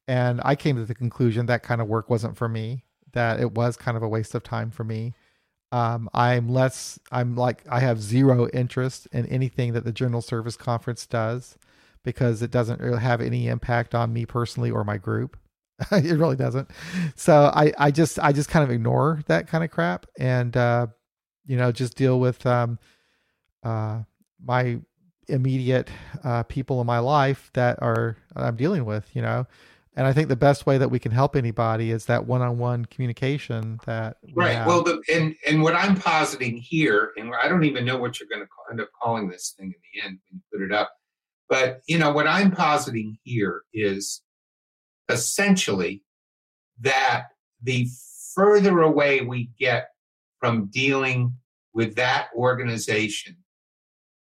And I came to the conclusion that kind of work wasn't for me. That it was kind of a waste of time for me. Um, I'm less. I'm like I have zero interest in anything that the General Service Conference does because it doesn't really have any impact on me personally or my group. it really doesn't. So I, I just I just kind of ignore that kind of crap and uh, you know just deal with um, uh, my immediate uh, people in my life that are I'm dealing with. You know, and I think the best way that we can help anybody is that one-on-one communication that we right. Have. Well, the, and and what I'm positing here, and I don't even know what you're going to end up calling this thing in the end when you put it up but, you know, what I'm positing here is essentially that the further away we get from dealing with that organization,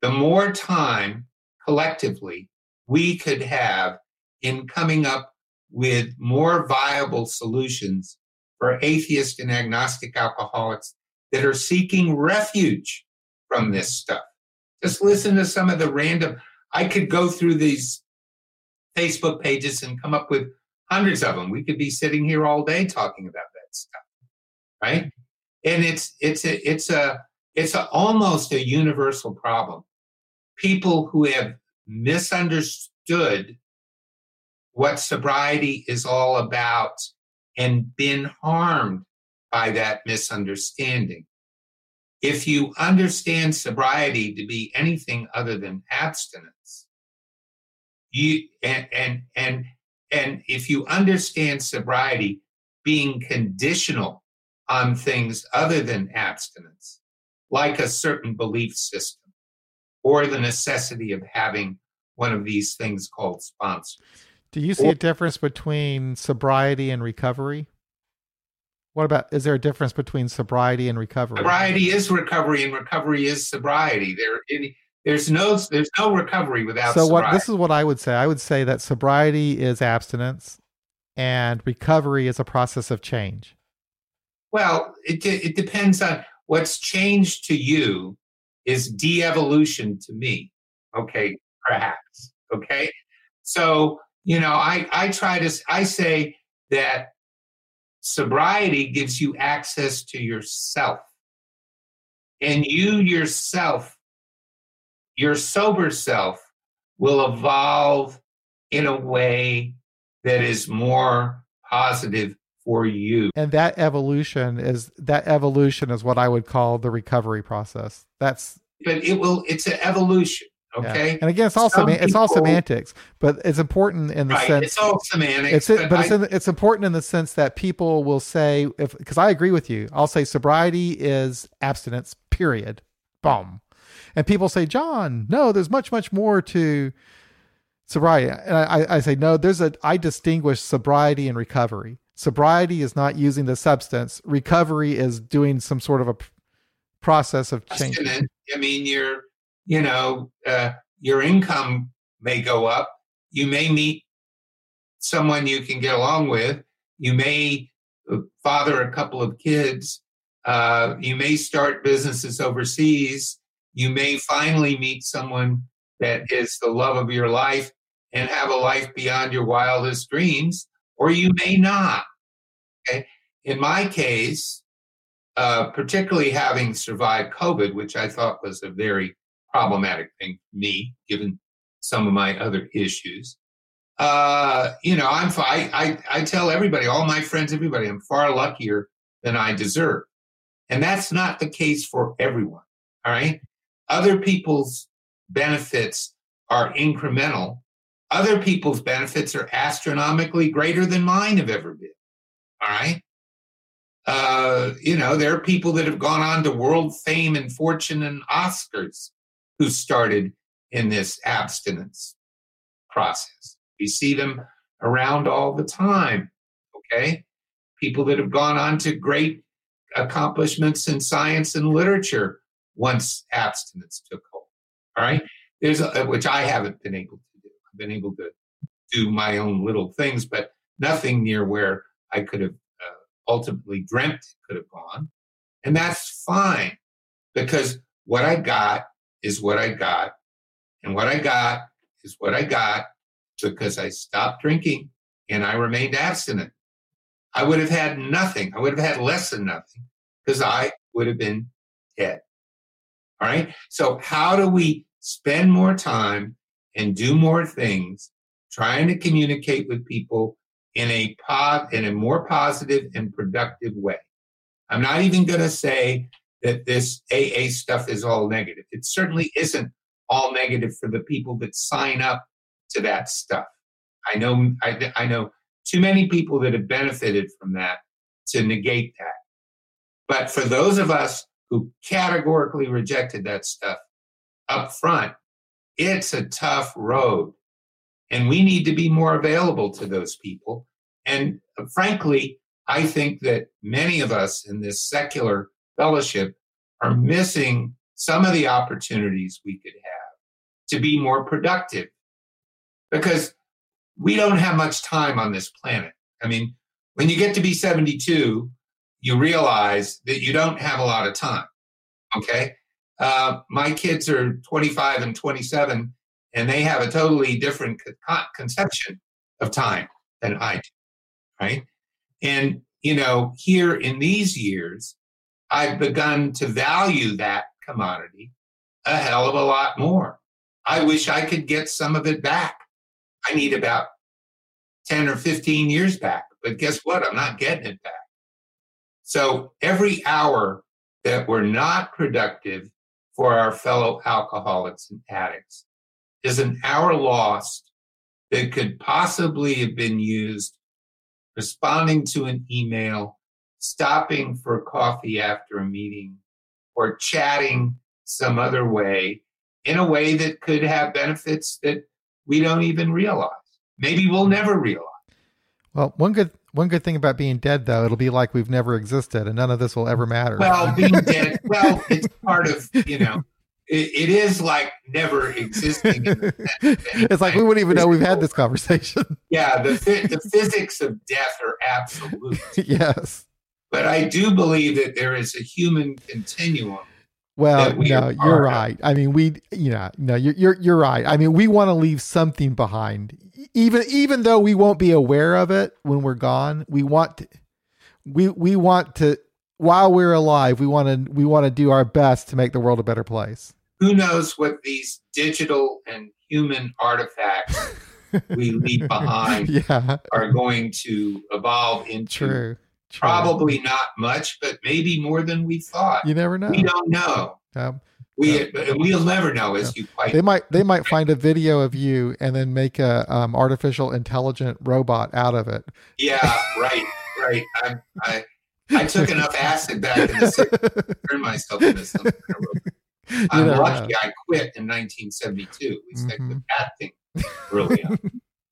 the more time collectively we could have in coming up with more viable solutions for atheist and agnostic alcoholics that are seeking refuge from this stuff. Just listen to some of the random, I could go through these Facebook pages and come up with hundreds of them. We could be sitting here all day talking about that stuff, right? And it's it's a it's a it's a, almost a universal problem. People who have misunderstood what sobriety is all about and been harmed by that misunderstanding. If you understand sobriety to be anything other than abstinence, you and and and and if you understand sobriety being conditional on things other than abstinence, like a certain belief system or the necessity of having one of these things called sponsors. Do you see or, a difference between sobriety and recovery? What about is there a difference between sobriety and recovery? Sobriety is recovery and recovery is sobriety. There there's no there's no recovery without So sobriety. what this is what I would say. I would say that sobriety is abstinence and recovery is a process of change. Well, it it depends on what's changed to you is de-evolution to me. Okay, perhaps. Okay. So, you know, I I try to I say that sobriety gives you access to yourself. And you yourself, your sober self, will evolve in a way that is more positive for you. And that evolution is that evolution is what I would call the recovery process. That's but it will it's an evolution. Okay. Yeah. And again, it's all Some it's all semantics, but it's important in the right, sense it's all semantics. It's but, but I, it's, in, it's important in the sense that people will say if because I agree with you. I'll say sobriety is abstinence. Period. Boom. And people say, John, no, there's much much more to sobriety. And I, I say no. There's a I distinguish sobriety and recovery. Sobriety is not using the substance. Recovery is doing some sort of a process of change. I mean, you're you know, uh, your income may go up. You may meet someone you can get along with. You may uh, father a couple of kids. Uh, you may start businesses overseas. You may finally meet someone that is the love of your life and have a life beyond your wildest dreams, or you may not. Okay? In my case, uh, particularly having survived COVID, which I thought was a very problematic thing for me, given some of my other issues. Uh, you know, I'm I, I I tell everybody, all my friends, everybody, I'm far luckier than I deserve, and that's not the case for everyone. All right, other people's benefits are incremental. Other people's benefits are astronomically greater than mine have ever been. All right. Uh, you know, there are people that have gone on to world fame and fortune and Oscars who started in this abstinence process. We see them around all the time, okay? People that have gone on to great accomplishments in science and literature once abstinence took hold, all right? There's a, which I haven't been able to do. I've been able to do my own little things, but nothing near where I could have uh, ultimately dreamt it could have gone. And that's fine because what I got is what I got. And what I got is what I got because I stopped drinking and I remained abstinent. I would have had nothing. I would have had less than nothing because I would have been dead. All right. So, how do we spend more time and do more things trying to communicate with people in a pod, in a more positive and productive way? I'm not even going to say that this AA stuff is all negative. It certainly isn't all negative for the people that sign up to that stuff. I know I, I know too many people that have benefited from that to negate that. But for those of us who categorically rejected that stuff up front, it's a tough road. And we need to be more available to those people. And uh, frankly, I think that many of us in this secular fellowship are missing some of the opportunities we could have to be more productive because we don't have much time on this planet. I mean, when you get to be 72, you realize that you don't have a lot of time. Okay. Uh, my kids are 25 and 27, and they have a totally different con- conception of time than I do. Right. And, you know, here in these years, I've begun to value that commodity a hell of a lot more. I wish I could get some of it back. I need about 10 or 15 years back, but guess what? I'm not getting it back. So every hour that we're not productive for our fellow alcoholics and addicts is an hour lost that could possibly have been used responding to an email, stopping for coffee after a meeting, or chatting some other way in a way that could have benefits that we don't even realize. Maybe we'll never realize. Well, one good one good thing about being dead, though, it'll be like we've never existed, and none of this will ever matter. Well, being dead, well, it's part of you know, it, it is like never existing. it's like we wouldn't even know we've had this conversation. Yeah, the the physics of death are absolute. yes, but I do believe that there is a human continuum well, we no, you're right. I mean, we, you know, no, you're, you're, you're right. I mean, we want to leave something behind, even, even though we won't be aware of it when we're gone. We want, to, we, we want to, while we're alive, we want to, we want to do our best to make the world a better place. Who knows what these digital and human artifacts we leave behind yeah. are going to evolve into? True True. Probably not much, but maybe more than we thought. You never know. We don't know. Um, we we'll never know, as you quite. They might they might find a video of you and then make a um, artificial intelligent robot out of it. Yeah, right, right. I I, I took enough acid back in the 60s turned myself into something. I'm lucky know. I quit in 1972. We mm-hmm. with that thing on,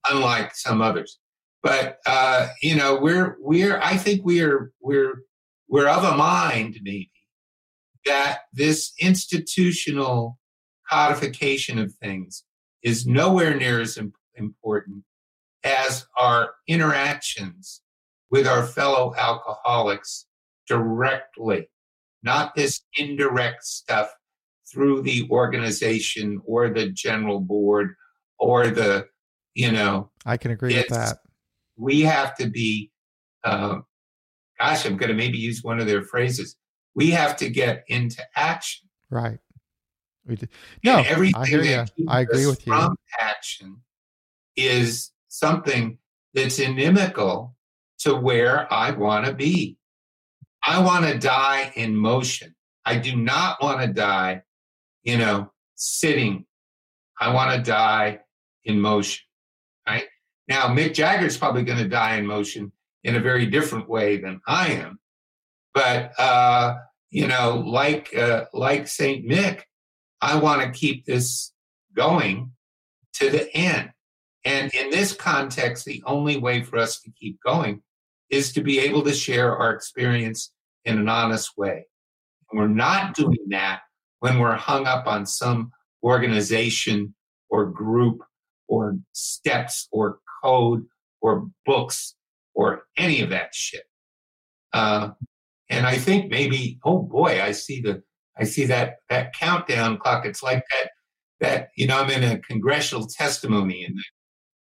unlike some others. But uh, you know, we're we're I think we're we're we're of a mind maybe that this institutional codification of things is nowhere near as important as our interactions with our fellow alcoholics directly, not this indirect stuff through the organization or the general board or the, you know. I can agree with that we have to be, uh, gosh, I'm going to maybe use one of their phrases. We have to get into action. Right. We do. No, and everything I hear you. I agree with you. From action is something that's inimical to where I want to be. I want to die in motion. I do not want to die, you know, sitting. I want to die in motion, right? Now, Mick Jagger's probably going to die in motion in a very different way than I am. But, uh, you know, like, uh, like St. Mick, I want to keep this going to the end. And in this context, the only way for us to keep going is to be able to share our experience in an honest way. We're not doing that when we're hung up on some organization or group or steps or code or books or any of that shit. Uh, and I think maybe, oh boy, I see the, I see that that countdown clock. It's like that, that you know, I'm in a congressional testimony, and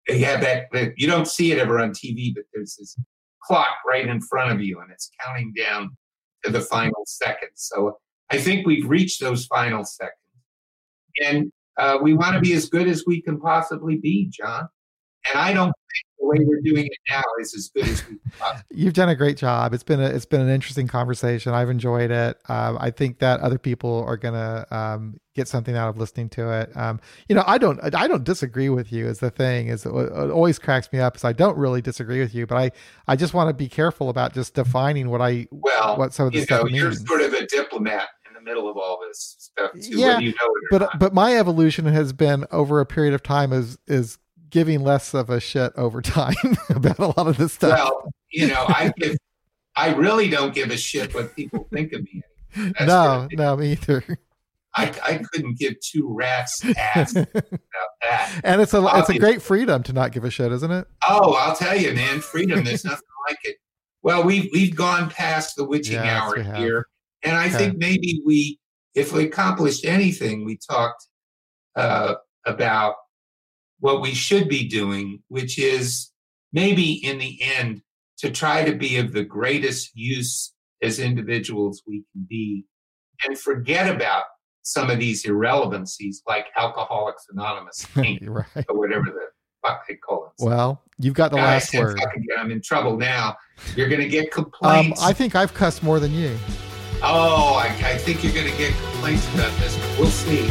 they have that, that. You don't see it ever on TV, but there's this clock right in front of you, and it's counting down to the final seconds. So I think we've reached those final seconds, and uh, we want to be as good as we can possibly be, John. And I don't think the way we're doing it now is as good as we You've done a great job. It's been a, it's been an interesting conversation. I've enjoyed it. Um, I think that other people are gonna um, get something out of listening to it. Um, you know, I don't I don't disagree with you. Is the thing is it always cracks me up. Is I don't really disagree with you, but I I just want to be careful about just defining what I well what some of the you stuff know, means. You're sort of a diplomat in the middle of all this stuff too, yeah, you know but but my evolution has been over a period of time is is giving less of a shit over time about a lot of this stuff. Well, you know, I give, I really don't give a shit what people think of me. That's no, no, me either. I, I couldn't give two rats ass about that. And it's a Obviously. it's a great freedom to not give a shit, isn't it? Oh, I'll tell you, man, freedom. There's nothing like it. Well, we've we've gone past the witching hour here, and I okay. think maybe we, if we accomplished anything, we talked uh, about what we should be doing, which is maybe in the end to try to be of the greatest use as individuals we can be, and forget about some of these irrelevancies like Alcoholics Anonymous right. or whatever the fuck they call it. Well, you've got the last word. I'm in trouble now. You're going to get complaints. Um, I think I've cussed more than you. Oh, I, I think you're going to get complaints about this. but We'll see.